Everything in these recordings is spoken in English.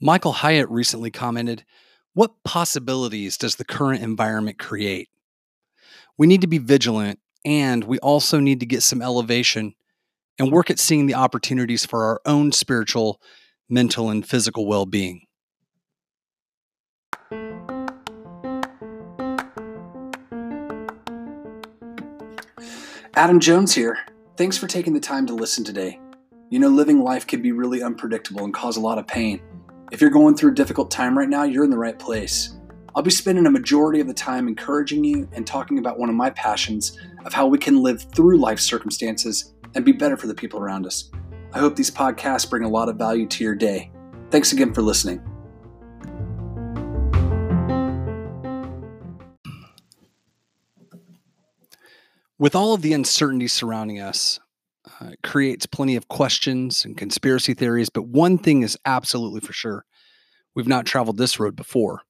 Michael Hyatt recently commented, What possibilities does the current environment create? We need to be vigilant, and we also need to get some elevation and work at seeing the opportunities for our own spiritual, mental, and physical well being. Adam Jones here. Thanks for taking the time to listen today. You know, living life can be really unpredictable and cause a lot of pain. If you're going through a difficult time right now, you're in the right place. I'll be spending a majority of the time encouraging you and talking about one of my passions of how we can live through life circumstances and be better for the people around us. I hope these podcasts bring a lot of value to your day. Thanks again for listening. With all of the uncertainty surrounding us, uh, it creates plenty of questions and conspiracy theories, but one thing is absolutely for sure we've not traveled this road before.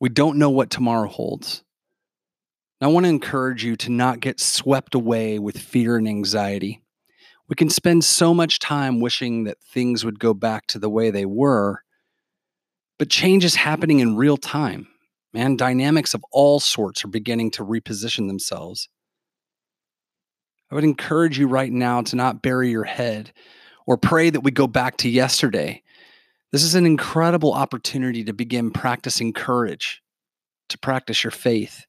We don't know what tomorrow holds. I want to encourage you to not get swept away with fear and anxiety. We can spend so much time wishing that things would go back to the way they were, but change is happening in real time, and dynamics of all sorts are beginning to reposition themselves. I would encourage you right now to not bury your head or pray that we go back to yesterday. This is an incredible opportunity to begin practicing courage, to practice your faith,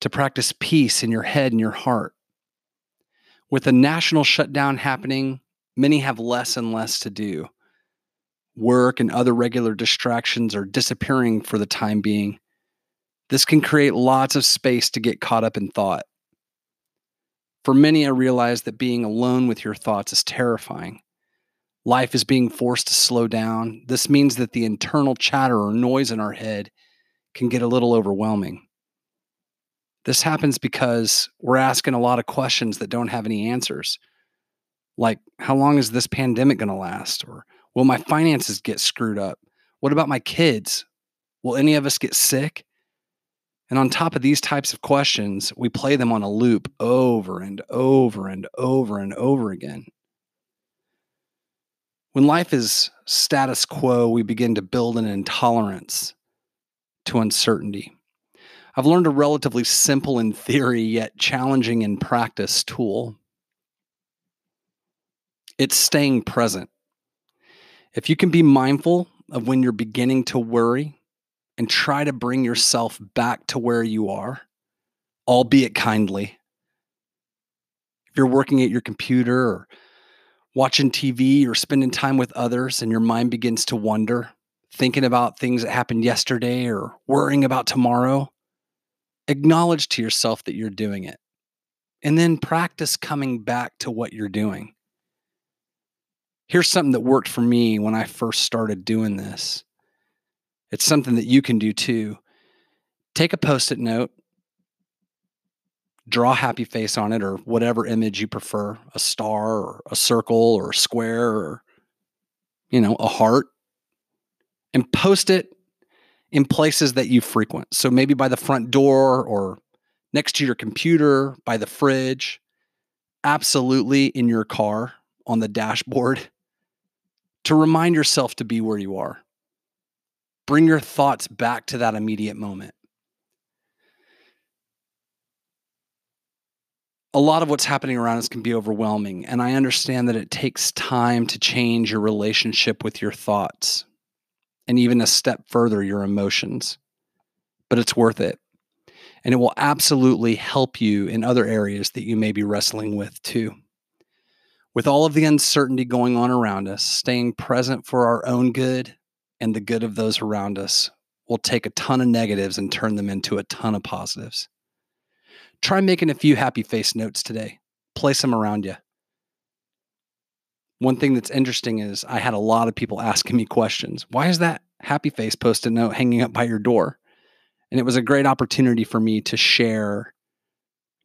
to practice peace in your head and your heart. With a national shutdown happening, many have less and less to do. Work and other regular distractions are disappearing for the time being. This can create lots of space to get caught up in thought. For many, I realize that being alone with your thoughts is terrifying. Life is being forced to slow down. This means that the internal chatter or noise in our head can get a little overwhelming. This happens because we're asking a lot of questions that don't have any answers. Like, how long is this pandemic going to last? Or will my finances get screwed up? What about my kids? Will any of us get sick? And on top of these types of questions, we play them on a loop over and over and over and over again. When life is status quo, we begin to build an intolerance to uncertainty. I've learned a relatively simple in theory, yet challenging in practice tool. It's staying present. If you can be mindful of when you're beginning to worry, and try to bring yourself back to where you are, albeit kindly. If you're working at your computer or watching TV or spending time with others and your mind begins to wander, thinking about things that happened yesterday or worrying about tomorrow, acknowledge to yourself that you're doing it. And then practice coming back to what you're doing. Here's something that worked for me when I first started doing this. It's something that you can do too. Take a post it note, draw a happy face on it or whatever image you prefer a star or a circle or a square or, you know, a heart and post it in places that you frequent. So maybe by the front door or next to your computer, by the fridge, absolutely in your car on the dashboard to remind yourself to be where you are. Bring your thoughts back to that immediate moment. A lot of what's happening around us can be overwhelming, and I understand that it takes time to change your relationship with your thoughts and even a step further, your emotions. But it's worth it. And it will absolutely help you in other areas that you may be wrestling with too. With all of the uncertainty going on around us, staying present for our own good and the good of those around us will take a ton of negatives and turn them into a ton of positives. Try making a few happy face notes today. Place them around you. One thing that's interesting is I had a lot of people asking me questions. Why is that happy face post it note hanging up by your door? And it was a great opportunity for me to share,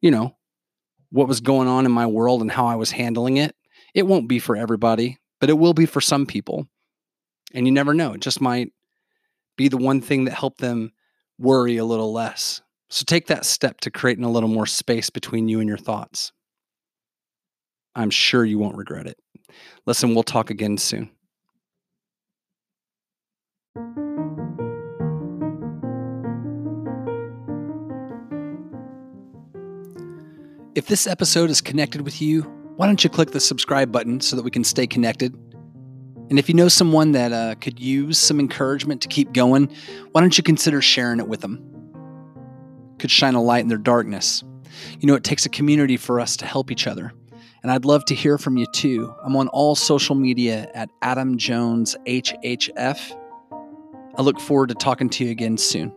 you know, what was going on in my world and how I was handling it. It won't be for everybody, but it will be for some people. And you never know, it just might be the one thing that helped them worry a little less. So take that step to creating a little more space between you and your thoughts. I'm sure you won't regret it. Listen, we'll talk again soon. If this episode is connected with you, why don't you click the subscribe button so that we can stay connected? And if you know someone that uh, could use some encouragement to keep going, why don't you consider sharing it with them? Could shine a light in their darkness. You know, it takes a community for us to help each other. And I'd love to hear from you too. I'm on all social media at Adam Jones HHF. I look forward to talking to you again soon.